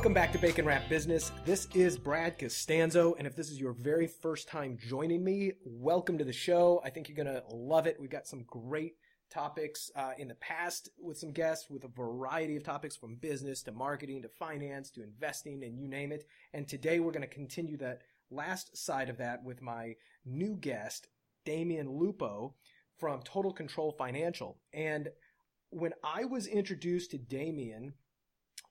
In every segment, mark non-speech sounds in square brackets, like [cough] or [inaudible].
Welcome back to Bacon Wrap Business. This is Brad Costanzo, and if this is your very first time joining me, welcome to the show. I think you're going to love it. We've got some great topics uh, in the past with some guests with a variety of topics from business to marketing to finance to investing and you name it. And today we're going to continue that last side of that with my new guest, Damion Lupo from Total Control Financial. And when I was introduced to Damion,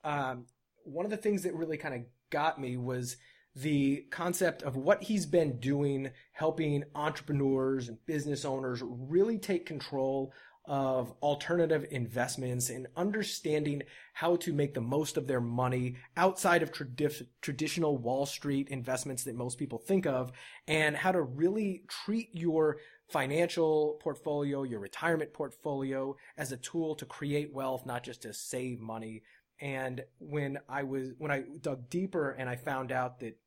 um, one of the things that really kind of got me was the concept of what he's been doing, helping entrepreneurs and business owners really take control of alternative investments and understanding how to make the most of their money outside of tradi- traditional Wall Street investments that most people think of and how to really treat your financial portfolio, your retirement portfolio as a tool to create wealth, not just to save money and when I was, when I dug deeper and I found out that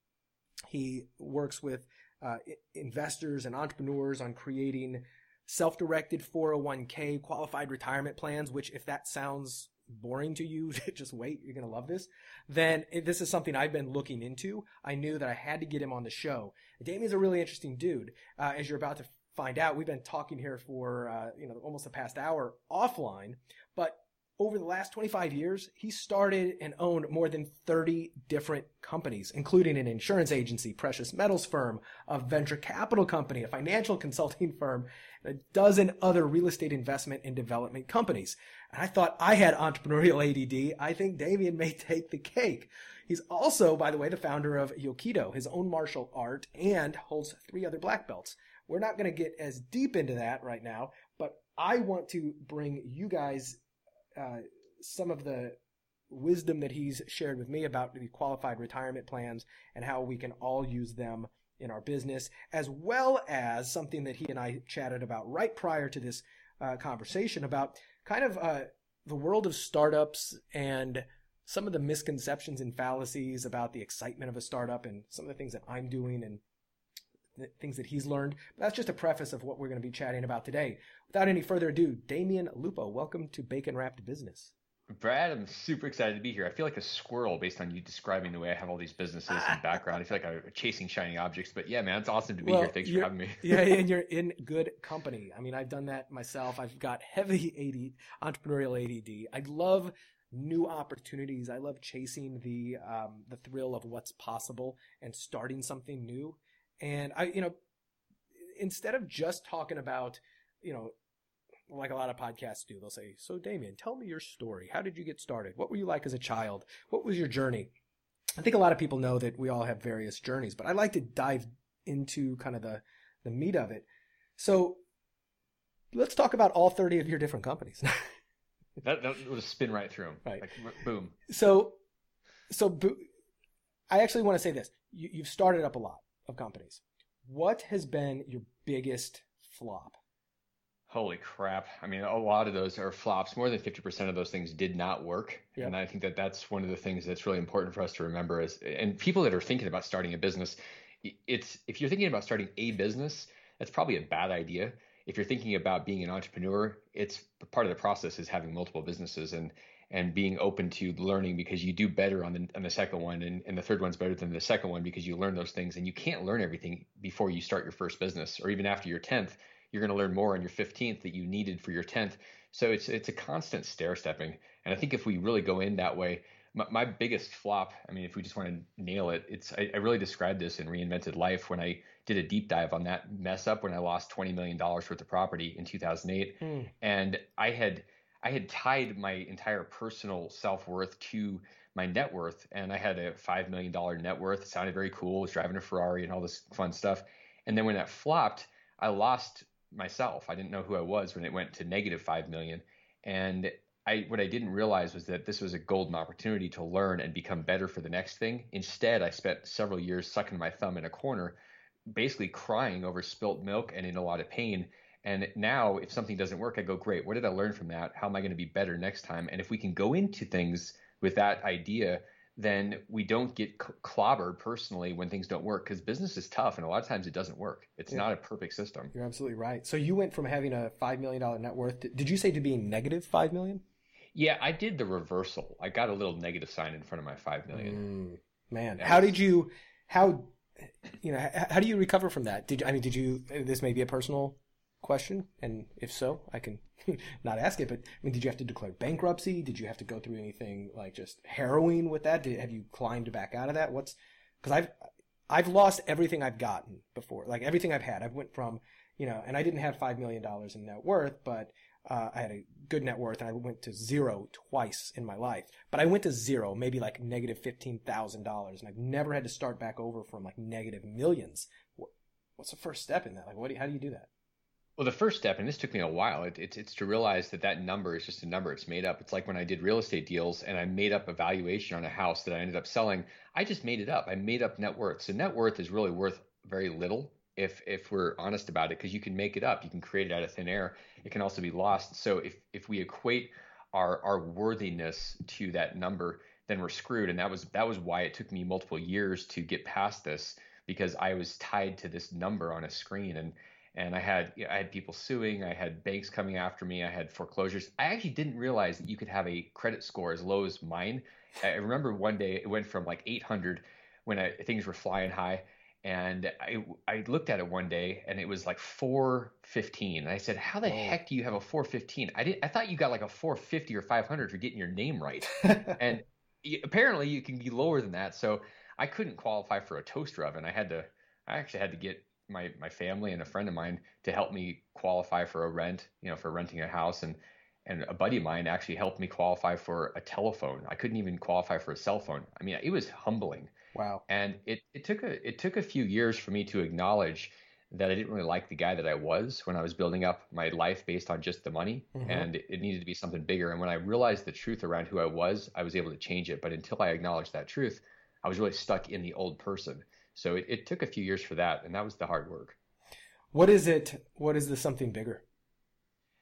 he works with uh, investors and entrepreneurs on creating self-directed 401k qualified retirement plans, which if that sounds boring to you, [laughs] just wait, you're going to love this. Then this is something I've been looking into. I knew that I had to get him on the show. Damion's a really interesting dude. Uh, as you're about to find out, we've been talking here for, uh, you know, almost the past hour offline, but over the last 25 years, he started and owned more than 30 different companies, including an insurance agency, precious metals firm, a venture capital company, a financial [laughs] consulting firm, and a dozen other real estate investment and development companies. And I thought I had entrepreneurial [laughs] ADD. I think Damion may take the cake. He's also, by the way, the founder of Yokido, his own martial art, and holds three other black belts. We're not going to get as deep into that right now, but I want to bring you guys uh, some of the wisdom that he's shared with me about the qualified retirement plans and how we can all use them in our business, as well as something that he and I chatted about right prior to this uh, conversation about kind of uh, the world of startups and some of the misconceptions and fallacies about the excitement of a startup and some of the things that I'm doing and the things that he's learned. But that's just a preface of what we're going to be chatting about today. Without any further ado, Damion Lupo, welcome to Bacon Wrapped Business. Brad, I'm super excited to be here. I feel like a squirrel based on you describing the way I have all these businesses and [laughs] background. I feel like I'm chasing shiny objects, but yeah, man, it's awesome to be well, here. Thanks for having me. [laughs] yeah, and you're [laughs] in good company. I mean, I've done that myself. I've got heavy AD, entrepreneurial ADD. I love new opportunities. I love chasing the um, the thrill of what's possible and starting something new. And I, you know, instead of just talking about, you know, like a lot of podcasts do, they'll say, So, Damion, tell me your story. How did you get started? What were you like as a child? What was your journey? I think a lot of people know that we all have various journeys, but I like to dive into kind of the, the meat of it. So, let's talk about all 30 of your different companies. [laughs] that, that would spin right through them. Right. Like, boom. So, so I actually want to say this. You, you've started up a lot of companies. What has been your biggest flop? Holy crap. I mean, a lot of those are flops. More than 50% of those things did not work. Yep. And I think that that's one of the things that's really important for us to remember is, and people that are thinking about starting a business, it's, if you're thinking about starting a business, that's probably a bad idea. If you're thinking about being an entrepreneur, it's part of the process is having multiple businesses. And and being open to learning because you do better on the on the second one and, and the third one's better than the second one because you learn those things and you can't learn everything before you start your first business or even after your 10th you're going to learn more on your 15th that you needed for your 10th so it's it's a constant stair stepping and i think if we really go in that way my, my biggest flop i mean if we just want to nail it it's I, I really described this in reinvented life when i did a deep dive on that mess up when i lost 20 million dollars worth of property in 2008 mm. and i had I had tied my entire personal self worth to my net worth, and I had a five million dollar net worth. It sounded very cool. I was driving a Ferrari and all this fun stuff. And then when that flopped, I lost myself. I didn't know who I was when it went to negative five million, and I what I didn't realize was that this was a golden opportunity to learn and become better for the next thing. Instead, I spent several years sucking my thumb in a corner, basically crying over spilt milk and in a lot of pain. And now, if something doesn't work, I go, great. What did I learn from that? How am I going to be better next time? And if we can go into things with that idea, then we don't get clobbered personally when things don't work because business is tough and a lot of times it doesn't work. It's yeah. not a perfect system. You're absolutely right. So you went from having a $5 million net worth. Did you say to being negative 5 million? Yeah, I did the reversal. I got a little negative sign in front of my 5 million. Mm, man, how did you, how, you know, how do you recover from that? Did I mean, did you, this may be a personal question, and if so, I can [laughs] not ask it. But I mean, did you have to declare bankruptcy? Did you have to go through anything like just harrowing with that? Did, have you climbed back out of that? What's because I've I've lost everything I've gotten before, like everything I've had. I went from you know, and I didn't have five million dollars in net worth, but uh, I had a good net worth, and I went to zero twice in my life. But I went to zero, maybe like negative fifteen thousand dollars, and I've never had to start back over from like negative millions. What's the first step in that? Like, what? Do you, how do you do that? Well, the first step, and this took me a while, it, it's it's to realize that that number is just a number. It's made up. It's like when I did real estate deals and I made up a valuation on a house that I ended up selling. I just made it up. I made up net worth. So net worth is really worth very little if if we're honest about it, because you can make it up. You can create it out of thin air. It can also be lost. So if if we equate our our worthiness to that number, then we're screwed. And that was that was why it took me multiple years to get past this because I was tied to this number on a screen and and I had I had people suing, I had banks coming after me, I had foreclosures. I actually didn't realize that you could have a credit score as low as mine. I remember one day it went from like 800 when I, things were flying high, and I I looked at it one day and it was like 415. And I said, "How the heck do you have a 415?" I didn't I thought you got like a 450 or 500 for getting your name right, [laughs] and apparently you can be lower than that. So I couldn't qualify for a toaster oven. I had to I actually had to get my my family and a friend of mine to help me qualify for a rent, you know, for renting a house and and a buddy of mine actually helped me qualify for a telephone. I couldn't even qualify for a cell phone. I mean, it was humbling. Wow. And it, it took a it took a few years for me to acknowledge that I didn't really like the guy that I was when I was building up my life based on just the money mm-hmm. and it needed to be something bigger. And when I realized the truth around who I was, I was able to change it. But until I acknowledged that truth, I was really stuck in the old person. So it, it took a few years for that, and that was the hard work. What is it? What is the something bigger?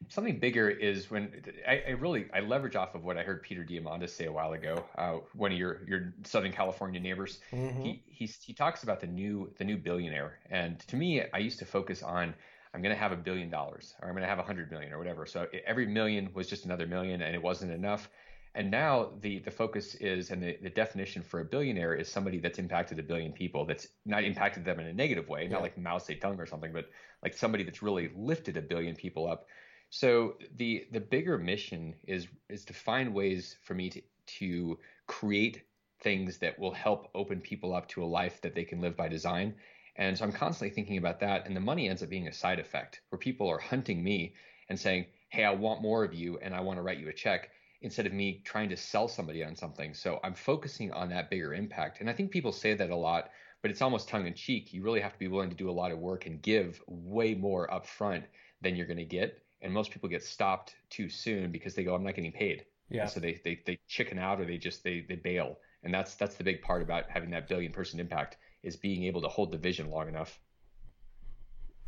Something bigger is when I, I, really I leverage off of what I heard Peter Diamandis say a while ago. Uh, one of your your Southern California neighbors. Mm-hmm. He he he talks about the new the new billionaire, and to me, I used to focus on I'm going to have a billion dollars, or I'm going to have a hundred million, or whatever. So every million was just another million, and it wasn't enough. And now the the focus is, and the, the definition for a billionaire is somebody that's impacted a billion people. That's not impacted them in a negative way, yeah. not like Mao Zedong or something, but like somebody that's really lifted a billion people up. So the the bigger mission is is to find ways for me to to create things that will help open people up to a life that they can live by design. And so I'm constantly thinking about that, and the money ends up being a side effect where people are hunting me and saying, "Hey, I want more of you, and I want to write you a check." Instead of me trying to sell somebody on something. So I'm focusing on that bigger impact. And I think people say that a lot, but it's almost tongue in cheek. You really have to be willing to do a lot of work and give way more upfront than you're going to get. And most people get stopped too soon because they go, I'm not getting paid. Yeah. And so they, they, they chicken out or they just, they, they bail. And that's, that's the big part about having that billion person impact is being able to hold the vision long enough.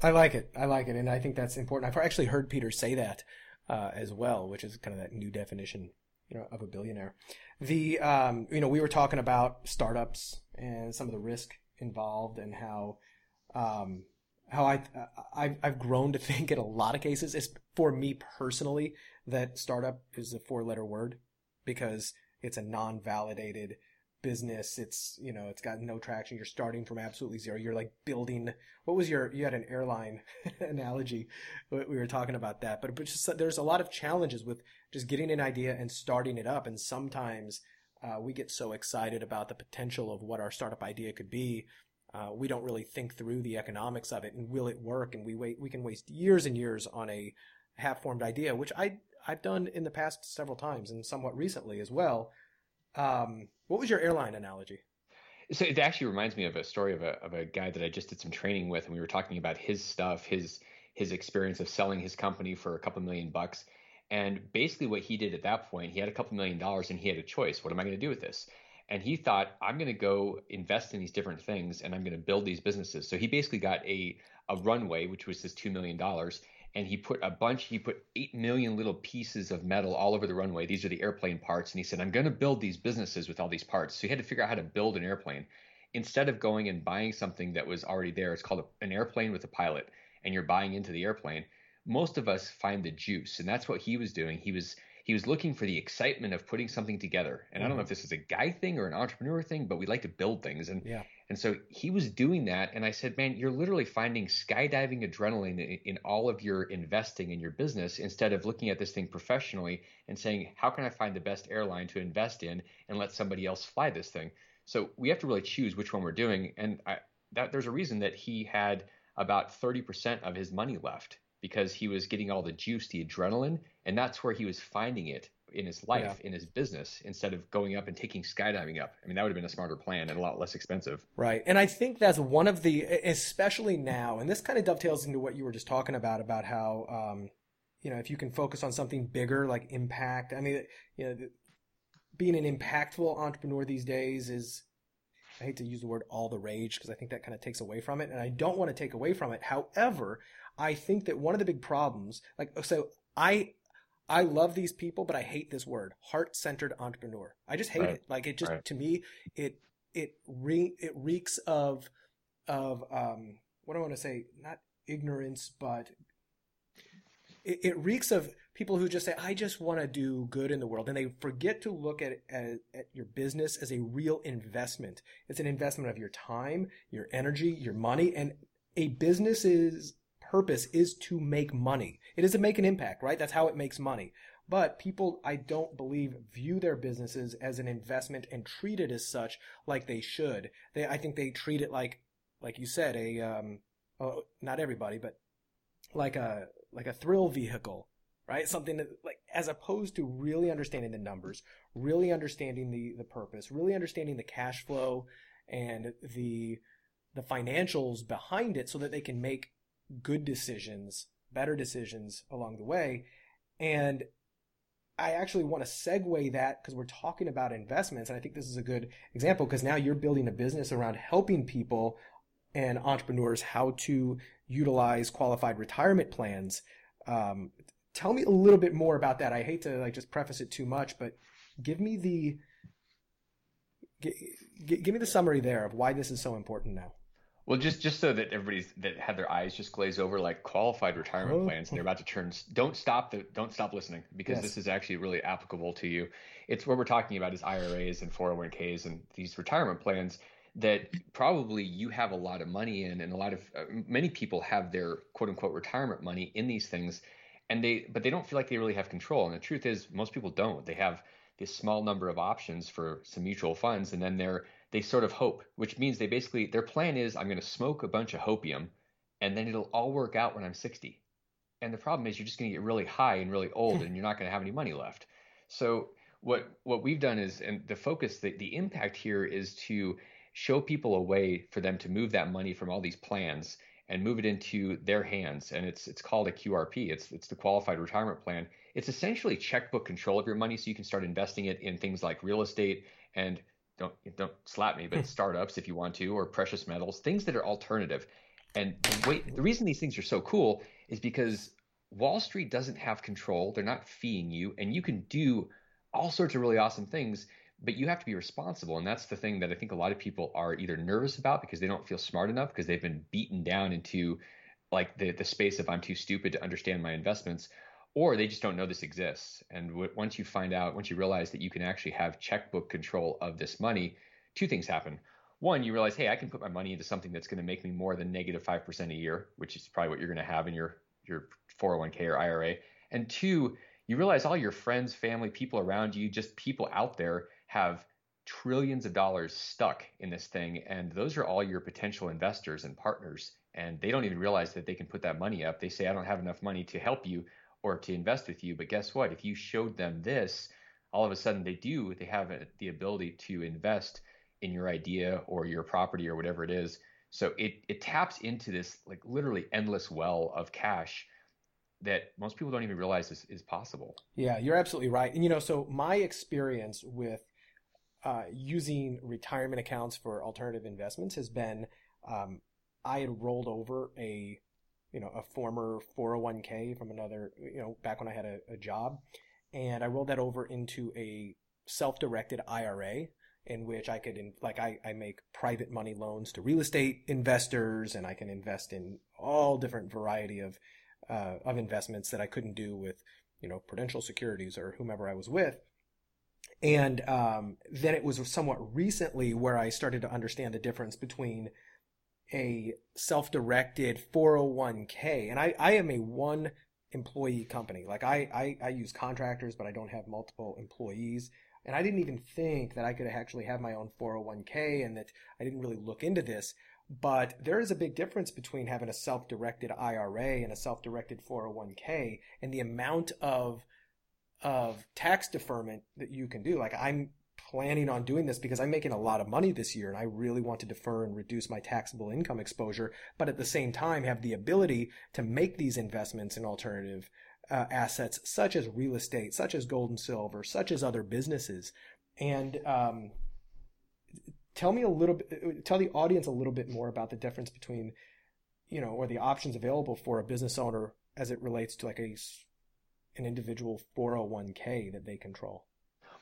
I like it. I like it. And I think that's important. I've actually heard Peter say that uh, as well, which is kind of that new definition, you know, of a billionaire. The um, you know we were talking about startups and some of the risk involved and how um, how I I've, I've grown to [laughs] think in a lot of cases is for me personally that startup is a four letter word because it's a non validated business. It's, you know, it's got no traction. You're starting from absolutely zero. You're like building, what was your, you had an airline [laughs] analogy. We were talking about that, but, but just, there's a lot of challenges with just getting an idea and starting it up. And sometimes, uh, we get so excited about the potential of what our startup idea could be. Uh, we don't really think through the economics of it and will it work? And we wait, we can waste years and years on a half formed idea, which I, I've done in the past several times and somewhat recently as well. Um, what was your airline analogy? So it actually reminds me of a story of a of a guy that I just did some training with, and we were talking about his stuff, his his experience of selling his company for a couple million bucks. And basically, what he did at that point, he had a couple million dollars and he had a choice. What am I going to do with this? And he thought, I'm going to go invest in these different things and I'm going to build these businesses. So he basically got a, a runway, which was this $2 million. And he put a bunch, he put 8 million little pieces of metal all over the runway. These are the airplane parts. And he said, I'm going to build these businesses with all these parts. So he had to figure out how to build an airplane. Instead of going and buying something that was already there, it's called an airplane with a pilot, and you're buying into the airplane most of us find the juice and that's what he was doing he was he was looking for the excitement of putting something together and mm-hmm. i don't know mm-hmm. if this is a guy thing or an entrepreneur thing but we like to build things and yeah and so he was doing that and i said man you're literally finding skydiving adrenaline in, in all of your investing in your business instead of looking at this thing professionally and saying how can i find the best airline to invest in and let somebody else fly this thing so we have to really choose which one we're doing and I, that there's a reason that he had about 30% of his money left because he was getting all the juice, the adrenaline, and that's where he was finding it in his life, yeah. in his business, instead of going up and taking skydiving up. I mean, that would have been a smarter plan and a lot less expensive. Right. And I think that's one of the, especially now, and this kind of dovetails into what you were just talking about, about how, um, you know, if you can focus on something bigger like impact, I mean, you know, being an impactful entrepreneur these days is, I hate to use the word all the rage because I think that kind of takes away from it. And I don't want to take away from it. However, I think that one of the big problems, like, so I, I love these people, but I hate this word, heart-centered entrepreneur. I just hate right. it. Like it just, right. to me, it, it re, it reeks of, of, um, what do I want to say? Not ignorance, but it, it reeks of people who just say, I just want to do good in the world. And they forget to look at, at, at your business as a real investment. It's an investment of your time, your energy, your money. And a business is purpose is to make money. It is to make an impact, right? That's how it makes money. But people, I don't believe, view their businesses as an investment and treat it as such like they should. They, I think they treat it like, like you said, a, um, oh, not everybody, but like a, like a thrill vehicle, right? Something that, like, as opposed to really understanding the numbers, really understanding the, the purpose, really understanding the cash flow and the, the financials behind it so that they can make good decisions, better decisions along the way. And I actually want to segue that because we're talking about investments. And I think this is a good example because now you're building a business around helping people and entrepreneurs how to utilize qualified retirement plans. Um, tell me a little bit more about that. I hate to like just preface it too much, but give me the give me the summary there of why this is so important now. Well, just just so that everybody's that had their eyes just glaze over like qualified retirement oh. plans and they're about to turn. Don't stop the don't stop listening because yes. this is actually really applicable to you. It's what we're talking about is IRAs and 401ks and these retirement plans that probably you have a lot of money in and a lot of uh, many people have their quote unquote retirement money in these things and they but they don't feel like they really have control and the truth is most people don't they have this small number of options for some mutual funds and then they're they sort of hope, which means they basically their plan is I'm going to smoke a bunch of hopium and then it'll all work out when I'm 60. And the problem is you're just going to get really high and really old and you're not going to have any money left. So what what we've done is and the focus the, the impact here is to show people a way for them to move that money from all these plans and move it into their hands and it's it's called a QRP it's it's the qualified retirement plan it's essentially checkbook control of your money so you can start investing it in things like real estate and don't don't slap me, but [laughs] startups if you want to, or precious metals, things that are alternative. And the, way, the reason these things are so cool is because Wall Street doesn't have control; they're not feeing you, and you can do all sorts of really awesome things. But you have to be responsible, and that's the thing that I think a lot of people are either nervous about because they don't feel smart enough because they've been beaten down into like the the space of I'm too stupid to understand my investments, or they just don't know this exists. And w- once you find out, once you realize that you can actually have checkbook control of this money, two things happen. One, you realize, hey, I can put my money into something that's going to make me more than negative 5% a year, which is probably what you're going to have in your, your 401k or IRA. And two, you realize all your friends, family, people around you, just people out there have trillions of dollars stuck in this thing. And those are all your potential investors and partners. And they don't even realize that they can put that money up. They say, I don't have enough money to help you or to invest with you. But guess what? If you showed them this, all of a sudden they do, they have the ability to invest in your idea or your property or whatever it is. So it, it taps into this like literally endless well of cash that most people don't even realize is, is possible. Yeah, you're absolutely right. And you know, so my experience with uh, using retirement accounts for alternative investments has been um, I had rolled over a you know a former 401k from another you know back when I had a, a job, and I rolled that over into a self-directed IRA in which I could, in, like, I, I make private money loans to real estate investors, and I can invest in all different variety of uh, of investments that I couldn't do with, you know, Prudential Securities or whomever I was with. And um, then it was somewhat recently where I started to understand the difference between a self-directed 401k, and I, I am a one employee company. Like I, I, I use contractors, but I don't have multiple employees. And I didn't even think that I could actually have my own 401k and that I didn't really look into this. But there is a big difference between having a self-directed IRA and a self-directed 401k and the amount of of tax deferment that you can do. Like I'm planning on doing this because I'm making a lot of money this year and I really want to defer and reduce my taxable income exposure, but at the same time have the ability to make these investments in alternative uh, assets such as real estate, such as gold and silver, such as other businesses. And um, tell me a little bit, tell the audience a little bit more about the difference between, you know, or the options available for a business owner as it relates to like a an individual 401k that they control.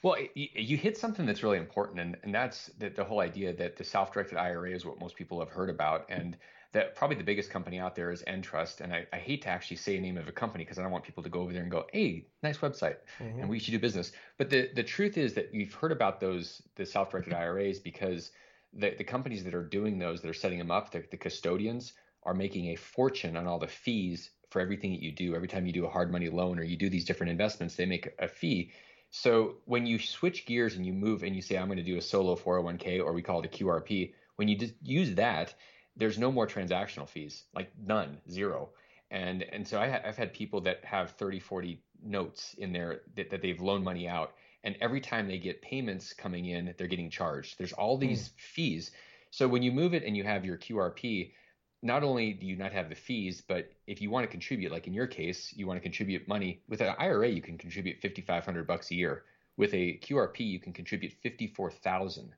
Well, you hit something that's really important, and, and that's the, the whole idea that the self-directed IRA is what most people have heard about, and that probably the biggest company out there is Entrust, and I, I hate to actually say a name of a company because I don't want people to go over there and go, "Hey, nice website," mm-hmm. and we should do business. But the the truth is that you've heard about those the self-directed IRAs because the the companies that are doing those that are setting them up, the, the custodians are making a fortune on all the fees for everything that you do. Every time you do a hard money loan or you do these different investments, they make a fee. So when you switch gears and you move and you say, I'm going to do a solo 401k or we call it a QRP, when you just use that, there's no more transactional fees, like none, zero. And and so I have had people that have 30, 40 notes in there that, that they've loaned money out, and every time they get payments coming in, they're getting charged. There's all hmm. these mm. fees. So when you move it and you have your QRP, not only do you not have the fees, but if you want to contribute, like in your case, you want to contribute money with an IRA, you can contribute 5,500 bucks a year. With a QRP, you can contribute 54,000.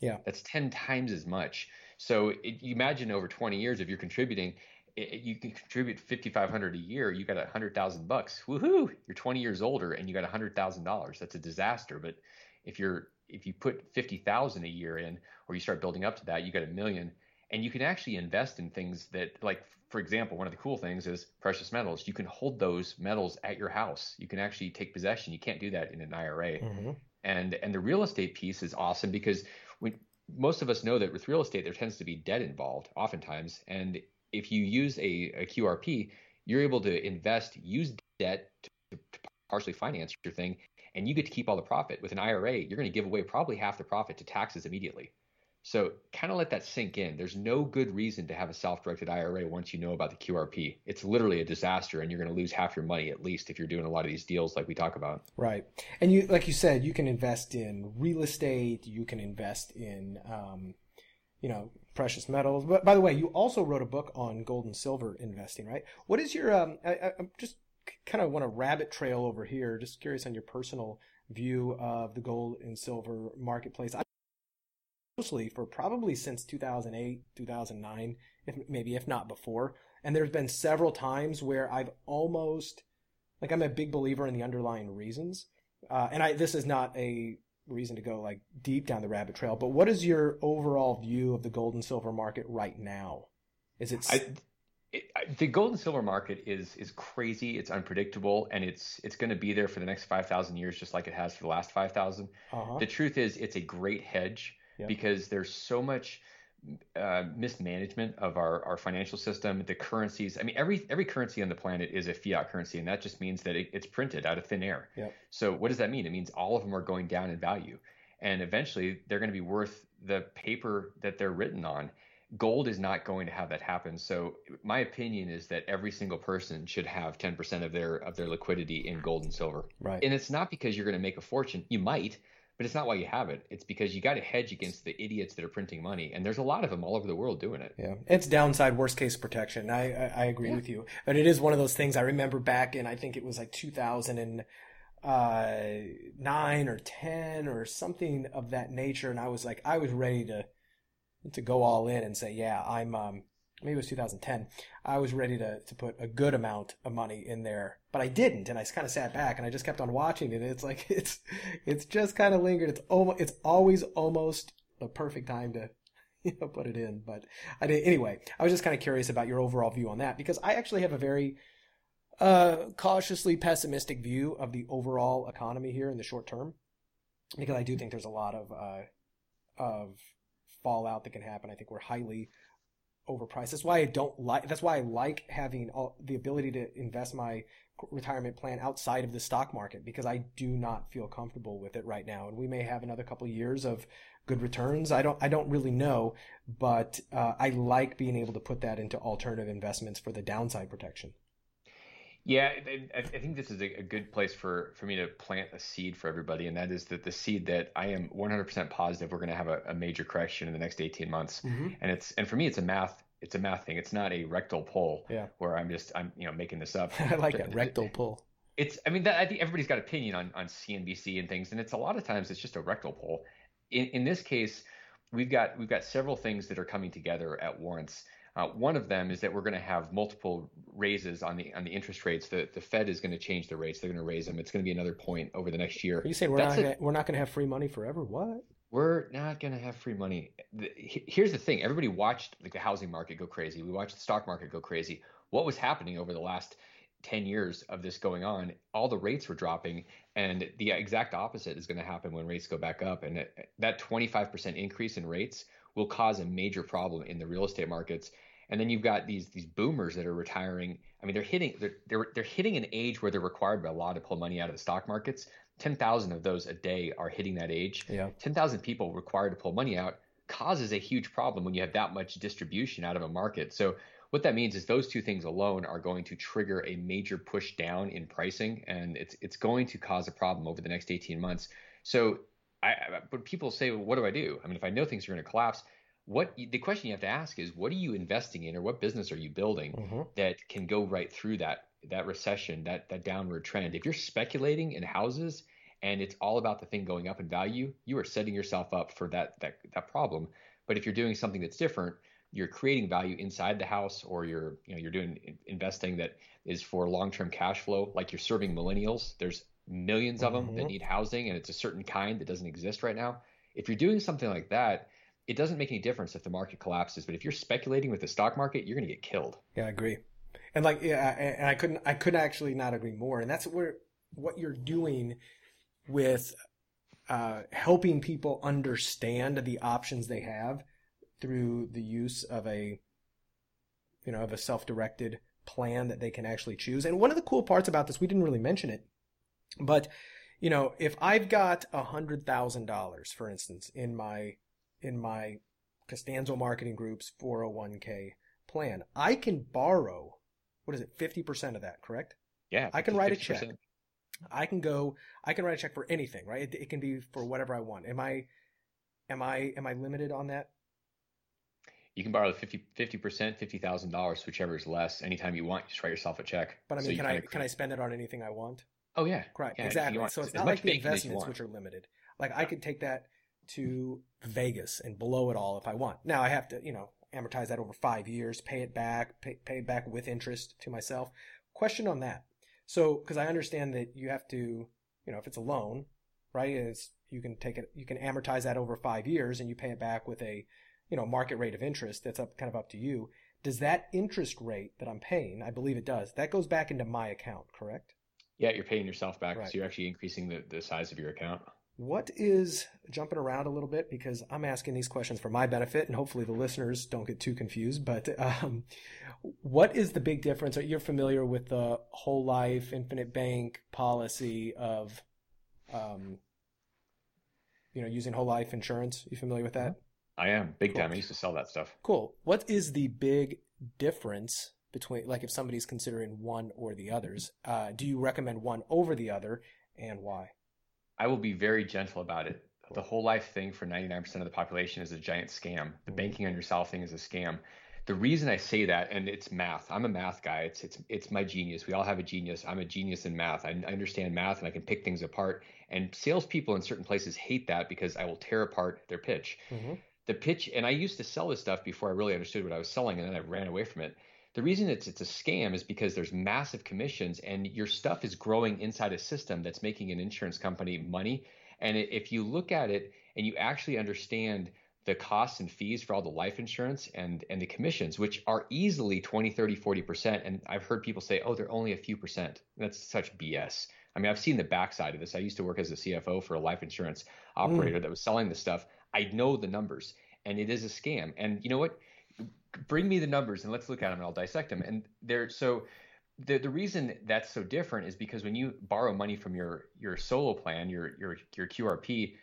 Yeah, that's 10 times as much. So it, you imagine over 20 years, if you're contributing, it, you can contribute 5,500 a year. You got a hundred thousand bucks. Woohoo! You're 20 years older and you got a hundred thousand dollars. That's a disaster. But if you're if you put 50,000 a year in, or you start building up to that, you got a million. And you can actually invest in things that, like, for example, one of the cool things is precious metals. You can hold those metals at your house. You can actually take possession. You can't do that in an IRA. Mm-hmm. And and the real estate piece is awesome because when most of us know that with real estate, there tends to be debt involved oftentimes. And if you use a, a QRP, you're able to invest, use debt to, to, partially finance your thing, and you get to keep all the profit. With an IRA, you're going to give away probably half the profit to taxes immediately. So kind of let that sink in. There's no good reason to have a self-directed IRA once you know about the QRP. It's literally a disaster and you're going to lose half your money at least if you're doing a lot of these deals like we talk about. Right. And you like you said, you can invest in real estate, you can invest in um, you know, precious metals. But by the way, you also wrote a book on gold and silver investing, right? What is your um I, I'm just kind of want to rabbit trail over here. Just curious on your personal view of the gold and silver marketplace closely for probably since 2008, 2009, if maybe if not before. And there's been several times where I've almost like I'm a big believer in the underlying reasons. Uh, and I this is not a reason to go like deep down the rabbit trail, but what is your overall view of the gold and silver market right now? Is it, I, it I, the gold and silver market is is crazy. It's unpredictable, and it's it's going to be there for the next five thousand years, just like it has for the last five thousand. Uh-huh. The truth is, it's a great hedge because there's so much uh, mismanagement of our, our financial system, the currencies. I mean, every every currency on the planet is a fiat currency, and that just means that it, it's printed out of thin air. Yep. So what does that mean? It means all of them are going down in value, and eventually they're going to be worth the paper that they're written on. Gold is not going to have that happen. So my opinion is that every single person should have 10% of their of their liquidity in gold and silver. Right. And it's not because you're going to make a fortune. You might, but it's not why you have it. It's because you got to hedge against the idiots that are printing money, and there's a lot of them all over the world doing it. Yeah, it's downside worst case protection. I I, I agree yeah. with you, but it is one of those things. I remember back in I think it was like 2009 uh, or 10 or something of that nature, and I was like I was ready to to go all in and say, yeah, I'm um maybe it was 2010. I was ready to, to put a good amount of money in there, but I didn't. And I kind of sat back and I just kept on watching it. And it's like, [laughs] it's, it's just kind of lingered. It's almost, it's always almost the perfect time to, [laughs] you know, put it in. But I did, anyway, I was just kind of curious about your overall view on that because I actually have a very, uh, cautiously pessimistic view of the overall economy here in the short term because I do think there's a lot of, uh, of fallout that can happen. I think we're highly overpriced. That's why I don't like. That's why I like having all, the ability to invest my retirement plan outside of the stock market because I do not feel comfortable with it right now. And we may have another couple of years of good returns. I don't. I don't really know, but uh, I like being able to put that into alternative investments for the downside protection. Yeah, I, think this is a good place for, for me to plant a seed for everybody, and that is that the seed that I am 100% positive we're going to have a, a, major correction in the next 18 months, mm-hmm. and it's and for me it's a math it's a math thing. It's not a rectal pull yeah. where I'm just I'm you know making this up. [laughs] I like that rectal pull. It's I mean that I think everybody's got opinion on on CNBC and things, and it's a lot of times it's just a rectal pull. In in this case, we've got we've got several things that are coming together at once uh, one of them is that we're going to have multiple raises on the on the interest rates. The the Fed is going to change the rates. They're going to raise them. It's going to be another point over the next year. Are you saying we're That's not a, we're not going to have free money forever? What? We're not going to have free money. The, here's the thing: everybody watched like the housing market go crazy. We watched the stock market go crazy. What was happening over the last 10 years of this going on, all the rates were dropping. And the exact opposite is going to happen when rates go back up. And that 25% increase in rates will cause a major problem in the real estate markets. And then you've got these these boomers that are retiring. I mean, they're hitting they're they're, they're hitting an age where they're required by law to pull money out of the stock markets. Ten thousand of those a day are hitting that age. Yeah. Ten thousand people required to pull money out causes a huge problem when you have that much distribution out of a market. So what that means is those two things alone are going to trigger a major push down in pricing, and it's it's going to cause a problem over the next 18 months. So I, but people say, well, what do I do? I mean, if I know things are going to collapse, what the question you have to ask is what are you investing in or what business are you building mm-hmm. that can go right through that that recession that that downward trend if you're speculating in houses and it's all about the thing going up in value you are setting yourself up for that that that problem but if you're doing something that's different you're creating value inside the house or you're you know you're doing investing that is for long-term cash flow like you're serving millennials there's millions of them mm-hmm. that need housing and it's a certain kind that doesn't exist right now if you're doing something like that it doesn't make any difference if the market collapses. But if you're speculating with the stock market, you're going to get killed. Yeah, I agree. And like, yeah, and I couldn't, I couldn't actually not agree more. And that's where what you're doing with uh, helping people understand the options they have through the use of a, you know, of a self-directed plan that they can actually choose. And one of the cool parts about this, we didn't really mention it, but you know, if I've got a hundred thousand dollars, for instance, in my in my Costanzo Marketing Group's 401k plan. I can borrow, what is it, 50% of that, correct? Yeah. I can write 50%. a check. I can go, I can write a check for anything, right? It, it can be for whatever I want. Am I, am I, am I limited on that? You can borrow 50 percent, fifty thousand dollars, whichever is less. Anytime you want, just write yourself a check. But I mean, so can I can I spend it on anything I want? Oh yeah, right, yeah, exactly. So it's not like the investments which are limited. Like I could take that to Vegas and blow it all if I want. Now I have to, you know, amortize that over five years, pay it back, pay, pay it back with interest to myself. Question on that. So, because I understand that you have to, you know, if it's a loan, right, it's, you can take it, you can amortize that over five years and you pay it back with a, you know, market rate of interest. That's up, kind of up to you. Does that interest rate that I'm paying, I believe it does, that goes back into my account, correct? Yeah, you're paying yourself back. Right. So you're actually increasing the, the size of your account. What is jumping around a little bit because I'm asking these questions for my benefit and hopefully the listeners don't get too confused. But um, what is the big difference? Are you familiar with the whole life infinite bank policy of, um, you know, using whole life insurance? You familiar with that? I am big cool. time. I used to sell that stuff. Cool. What is the big difference between, like, if somebody's considering one or the others? Uh, do you recommend one over the other, and why? I will be very gentle about it. The whole life thing for 99% of the population is a giant scam. The mm-hmm. banking on yourself thing is a scam. The reason I say that, and it's math. I'm a math guy. It's it's it's my genius. We all have a genius. I'm a genius in math. I, I understand math and I can pick things apart. And salespeople in certain places hate that because I will tear apart their pitch. Mm-hmm. The pitch, and I used to sell this stuff before I really understood what I was selling, and then I ran away from it. The reason it's it's a scam is because there's massive commissions, and your stuff is growing inside a system that's making an insurance company money. And if you look at it and you actually understand the costs and fees for all the life insurance and and the commissions which are easily 20 30 40% and i've heard people say oh they're only a few percent. That's such bs i mean i've seen the backside of this. I used to work as a cfo for a life insurance operator mm. that was selling this stuff. I know the numbers and it is a scam. And you know what bring me the numbers and let's look at them and i'll dissect them and they're so the, the reason that's so different is because when you borrow money from your your solo plan your your your qrp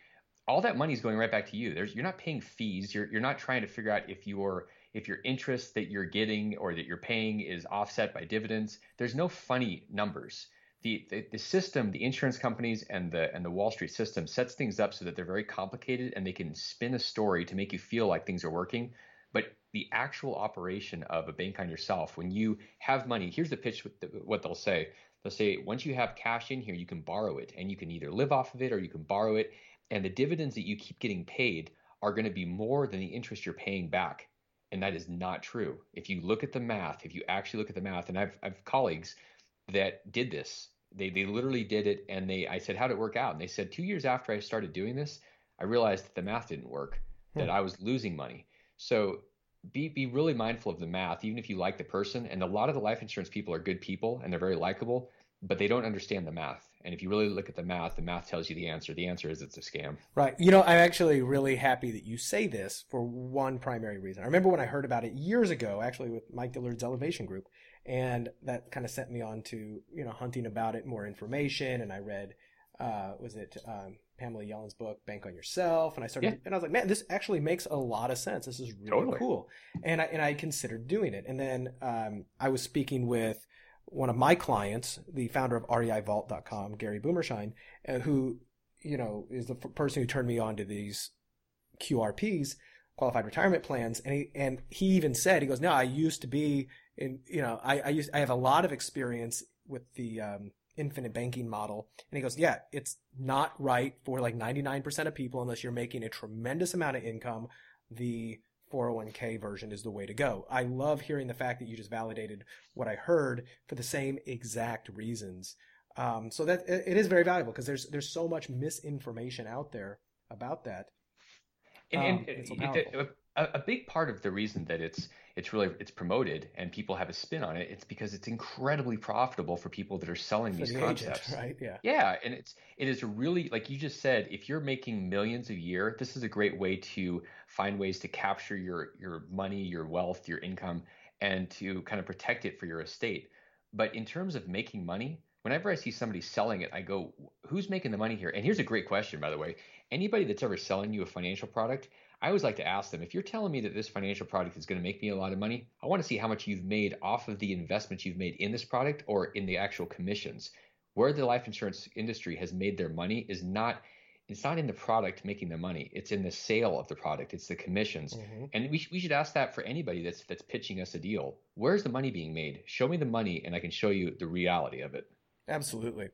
all that money is going right back to you. There's you're not paying fees. You're you're not trying to figure out if your if your interest that you're getting or that you're paying is offset by dividends. There's no funny numbers. The, the, the system, the insurance companies and the and the Wall Street system sets things up so that they're very complicated and they can spin a story to make you feel like things are working. The actual operation of a bank on yourself, when you have money, here's the pitch. The, what they'll say. They'll say once you have cash in here, you can borrow it, and you can either live off of it or you can borrow it, and the dividends that you keep getting paid are going to be more than the interest you're paying back. And that is not true. If you look at the math, if you actually look at the math, and I've, I've colleagues that did this, they, they literally did it. And they, I said, how'd it work out? And they said, two years after I started doing this, I realized that the math didn't work, hmm. that I was losing money. So be, be really mindful of the math, even if you like the person. And a lot of the life insurance people are good people and they're very likable, but they don't understand the math. And if you really look at the math, the math tells you the answer. The answer is it's a scam. Right. You know, I'm actually really happy that you say this for one primary reason. I remember when I heard about it years ago, actually with Mike Dillard's Elevation Group, and that kind of sent me on to, you know, hunting about it, more information. And I read, uh, was it, um, Pamela Yellen's book, Bank on Yourself. And I started, yeah. and I was like, man, this actually makes a lot of sense. This is really totally. cool. And I, and I considered doing it. And then, um, I was speaking with, one of my clients, the founder of REIVault.com, Gary Boomershine, uh, who, you know, is the f- person who turned me on to these QRPs, qualified retirement plans. And he, and he even said, he goes, no, I used to be in, you know, I, I used, I have a lot of experience with the, um, infinite banking model. And he goes, yeah, it's not right for like 99% of people unless you're making a tremendous amount of income. The 401k version is the way to go. I love hearing the fact that you just validated what I heard for the same exact reasons. Um, so that it is very valuable because there's there's so much misinformation out there about that. And, um, and so a, a, big part of the reason that it's it's really it's promoted and people have a spin on it it's because it's incredibly profitable for people that are selling for these the concepts. agent, [laughs] right yeah. Yeah and it's it is really like you just said if you're making millions a year this is a great way to find ways to capture your your money your wealth your income and to kind of protect it for your estate. But in terms of making money whenever i see somebody selling it i go who's making the money here? And here's a great question by the way. Anybody that's ever selling you a financial product I always like to ask them if you're telling me that this financial product is going to make me a lot of money, I want to see how much you've made off of the investments you've made in this product or in the actual commissions. Where the life insurance industry has made their money is not it's not in the product making the money. It's in the sale of the product. It's the commissions. Mm-hmm. And we, we should ask that for anybody that's that's pitching us a deal. Where's the money being made? Show me the money and I can show you the reality of it. Absolutely.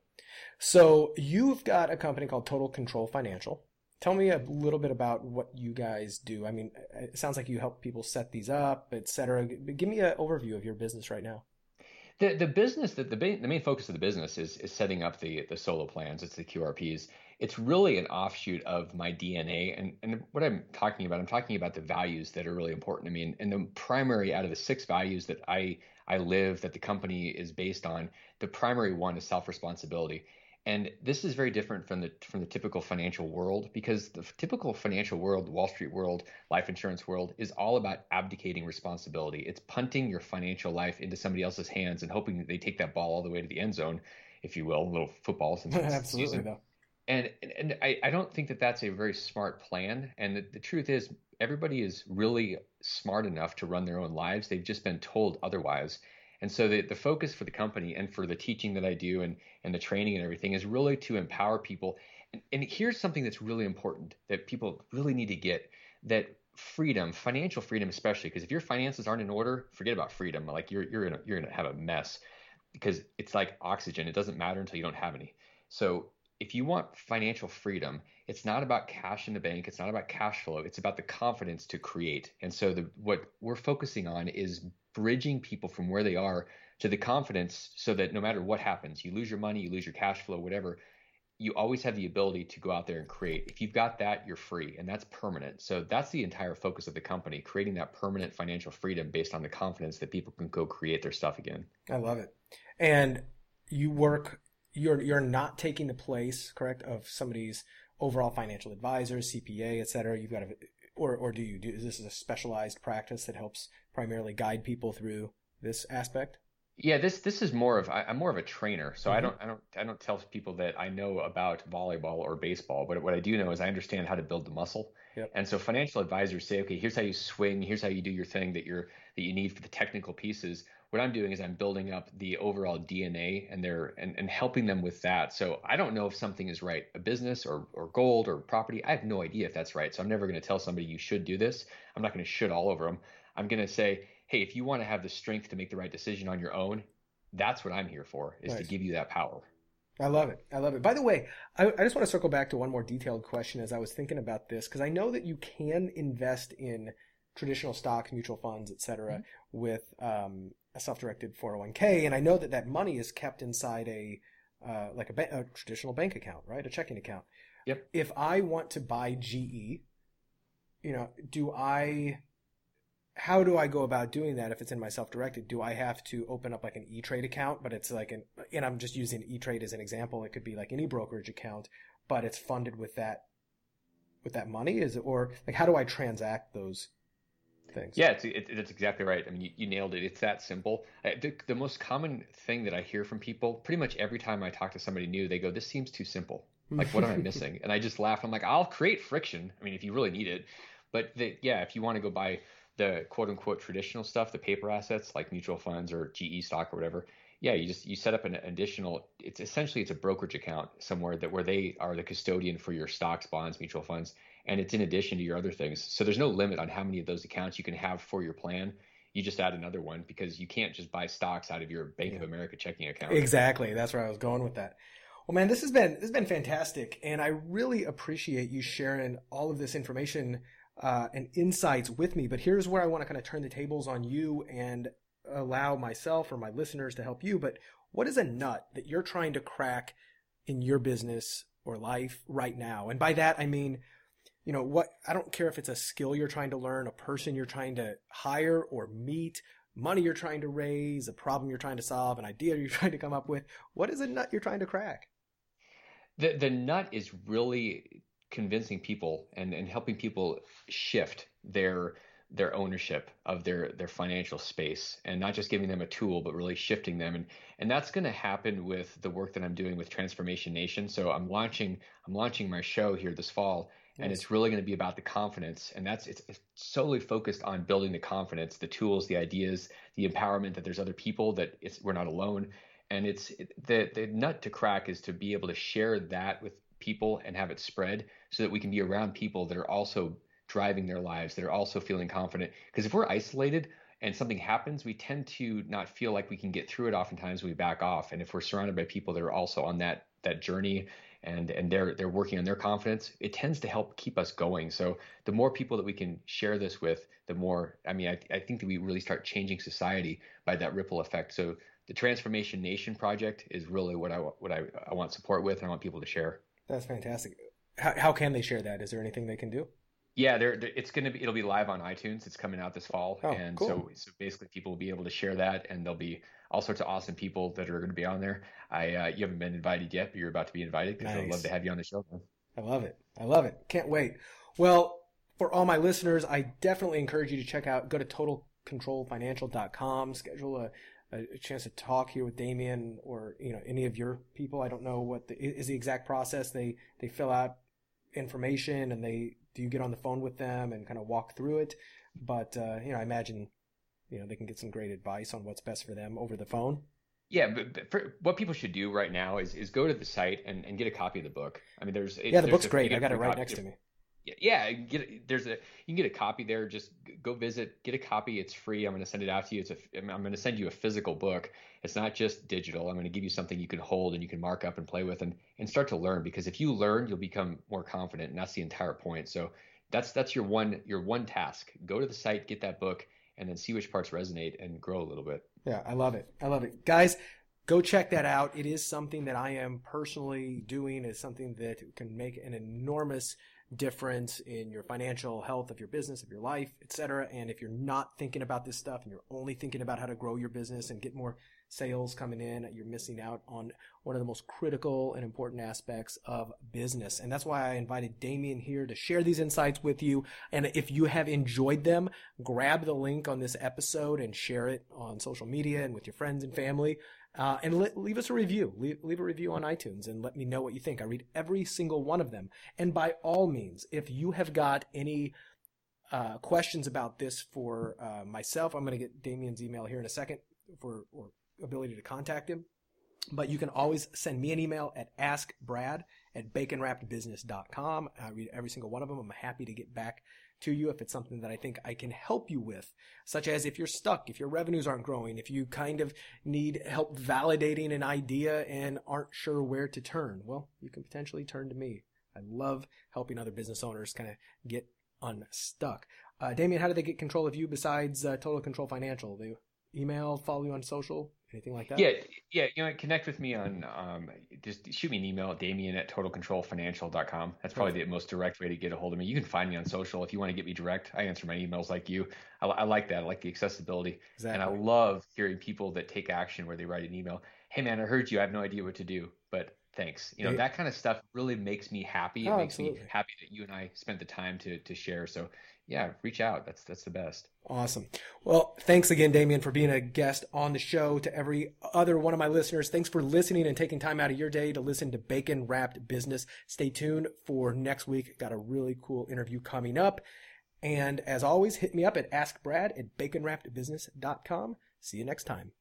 So you've got a company called Total Control Financial. Tell me a little bit about what you guys do. I mean, it sounds like you help people set these up, et cetera. Give me an overview of your business right now. The the business that the the main focus of the business is is setting up the the solo plans. It's the QRPs. It's really an offshoot of my DNA. And and what I'm talking about, I'm talking about the values that are really important to me. And, and the primary out of the six values that I I live, that the company is based on, the primary one is self responsibility. And this is very different from the from the typical financial world because the typical financial world, Wall Street world, life insurance world is all about abdicating responsibility. It's punting your financial life into somebody else's hands and hoping that they take that ball all the way to the end zone, if you will, a little football [laughs] Absolutely, though. And and I, I don't think that that's a very smart plan. And the, the truth is, everybody is really smart enough to run their own lives. They've just been told otherwise. And so the, the focus for the company and for the teaching that I do and, and the training and everything is really to empower people. And, and here's something that's really important that people really need to get that freedom, financial freedom especially, because if your finances aren't in order, forget about freedom. Like you're you're gonna you're gonna have a mess because it's like oxygen. It doesn't matter until you don't have any. So if you want financial freedom, it's not about cash in the bank. It's not about cash flow. It's about the confidence to create. And so the what we're focusing on is bridging people from where they are to the confidence so that no matter what happens, you lose your money, you lose your cash flow, whatever, you always have the ability to go out there and create. If you've got that, you're free and that's permanent. So that's the entire focus of the company, creating that permanent financial freedom based on the confidence that people can go create their stuff again. I love it. And you work you're you're not taking the place, correct, of somebody's overall financial advisor, CPA, et cetera. You've got to or or do you do is this a specialized practice that helps primarily guide people through this aspect? Yeah, this this is more of I, am more of a trainer, so mm-hmm. I don't I don't I don't tell people that I know about volleyball or baseball, but what I do know is I understand how to build the muscle. Yep. And so financial advisors say, okay, here's how you swing, here's how you do your thing that you're that you need for the technical pieces. What I'm doing is I'm building up the overall DNA and they're and, and helping them with that. So I don't know if something is right, a business or or gold or property. I have no idea if that's right. So I'm never going to tell somebody you should do this. I'm not going to shit all over them. I'm going to say, hey, if you want to have the strength to make the right decision on your own, that's what I'm here for, is nice. to give you that power. I love it. I love it. By the way, I, I, just want to circle back to one more detailed question as I was thinking about this, because I know that you can invest in traditional stocks, mutual funds, etc., mm-hmm. with um, a self-directed 401k, and I know that that money is kept inside a uh, like a, ba- a, traditional bank account, right? A checking account. Yep. If I want to buy GE, you know, do I how do I go about doing that if it's in my self-directed? Do I have to open up like an E-Trade account, but it's like an, and I'm just using E-Trade as an example. It could be like any brokerage account, but it's funded with that, with that money. Is it, or like, how do I transact those things? Yeah, it's, it, it's exactly right. I mean, you, you nailed it. It's that simple. The, the most common thing that I hear from people, pretty much every time I talk to somebody new, they go, this seems too simple. Like, what am I [laughs] missing? And I just laugh. I'm like, I'll create friction. I mean, if you really need it, but the, yeah, if you want to go buy the quote unquote traditional stuff, the paper assets like mutual funds or GE stock or whatever, yeah, you just you set up an additional. It's essentially it's a brokerage account somewhere that where they are the custodian for your stocks, bonds, mutual funds, and it's in addition to your other things. So there's no limit on how many of those accounts you can have for your plan. You just add another one because you can't just buy stocks out of your Bank yeah. of America checking account. Exactly, that's where I was going with that. Well, man, this has been this has been fantastic, and I really appreciate you sharing all of this information uh, and insights with me. But here's where I want to kind of turn the tables on you and allow myself or my listeners to help you. But what is a nut that you're trying to crack in your business or life right now? And by that, I mean, you know, what, I don't care if it's a skill you're trying to learn, a person you're trying to hire or meet, money you're trying to raise, a problem you're trying to solve, an idea you're [laughs] trying to come up with. What is a nut you're trying to crack? The, the nut is really convincing people and, and helping people shift their their ownership of their their financial space and not just giving them a tool but really shifting them. And and that's going to happen with the work that I'm doing with Transformation Nation. So I'm launching I'm launching my show here this fall and it's really going to be about the confidence. And that's it's, it's solely focused on building the confidence the tools the ideas the empowerment that there's other people that it's we're not alone. And it's the the nut to crack is to be able to share that with people and have it spread so that we can be around people that are also driving their lives, that are also feeling confident. Because if we're isolated and something happens, we tend to not feel like we can get through it. Oftentimes we back off. And if we're surrounded by people that are also on that that journey and and they're they're working on their confidence, it tends to help keep us going. So the more people that we can share this with, the more I mean I, I think that we really start changing society by that ripple effect. So the Transformation Nation project is really what I what I, I want support with and I want people to share. That's fantastic. How, how can they share that? Is there anything they can do? Yeah, they're, they're, it's going to be it'll be live on iTunes. It's coming out this fall, oh, and cool. so so basically people will be able to share that, and there'll be all sorts of awesome people that are going to be on there. I uh, you haven't been invited yet, but you're about to be invited because nice. I'd love to have you on the show. Man. I love it. I love it. Can't wait. Well, for all my listeners, I definitely encourage you to check out. Go to totalcontrolfinancial.com. Schedule a a, chance to talk here with Damion or you know any of your people. I don't know what the, is the exact process. They they fill out information and they do you get on the phone with them and kind of walk through it. But uh, you know, I imagine you know, they can get some great advice on what's best for them over the phone. Yeah, but, but for, what people should do right now is is go to the site and, and get a copy of the book. I mean, there's yeah, the book's a, great. I got it right next to me. Yeah, get there's a you can get a copy there. Just go visit, get a copy. It's free. I'm going to send it out to you. It's a I'm going to send you a physical book. It's not just digital. I'm going to give you something you can hold and you can mark up and play with and and start to learn. Because if you learn, you'll become more confident, and that's the entire point. So that's that's your one your one task. Go to the site, get that book, and then see which parts resonate and grow a little bit. Yeah, I love it. I love it, guys. Go check that out. It is something that I am personally doing. It's something that can make an enormous difference in your financial health of your business, of your life, etc. And if you're not thinking about this stuff and you're only thinking about how to grow your business and get more sales coming in, you're missing out on one of the most critical and important aspects of business. And that's why I invited Damion here to share these insights with you. And if you have enjoyed them, grab the link on this episode and share it on social media and with your friends and family. Uh, and le- leave us a review. Leave, leave a review on iTunes and let me know what you think. I read every single one of them. And by all means, if you have got any uh, questions about this for uh, myself, I'm going to get Damion's email here in a second for or ability to contact him. But you can always send me an email at askbrad at baconwrappedbusiness.com. I read every single one of them. I'm happy to get back to you if it's something that I think I can help you with, such as if you're stuck, if your revenues aren't growing, if you kind of need help validating an idea and aren't sure where to turn. Well, you can potentially turn to me. I love helping other business owners kind of get unstuck. Uh, Damion, how do they get control of you besides uh, Total Control Financial? They email, follow you on social? Anything like that? Yeah, yeah. You know, connect with me on um, just shoot me an email, Damion at totalcontrolfinancial.com. That's probably Perfect. the most direct way to get a hold of me. You can find me on social if you want to get me direct. I answer my emails like you. I, I like that. I like the accessibility, exactly. and I love hearing people that take action where they write an email. Hey man, I heard you. I have no idea what to do, but thanks. You know, yeah. that kind of stuff really makes me happy. It oh, makes absolutely. me happy that you and I spent the time to to share. So yeah, reach out. That's that's the best. Awesome. Well, thanks again, Damion, for being a guest on the show. To every other one of my listeners, thanks for listening and taking time out of your day to listen to Bacon Wrapped Business. Stay tuned for next week. Got a really cool interview coming up. And as always, hit me up at askbrad at baconwrappedbusiness.com. See you next time.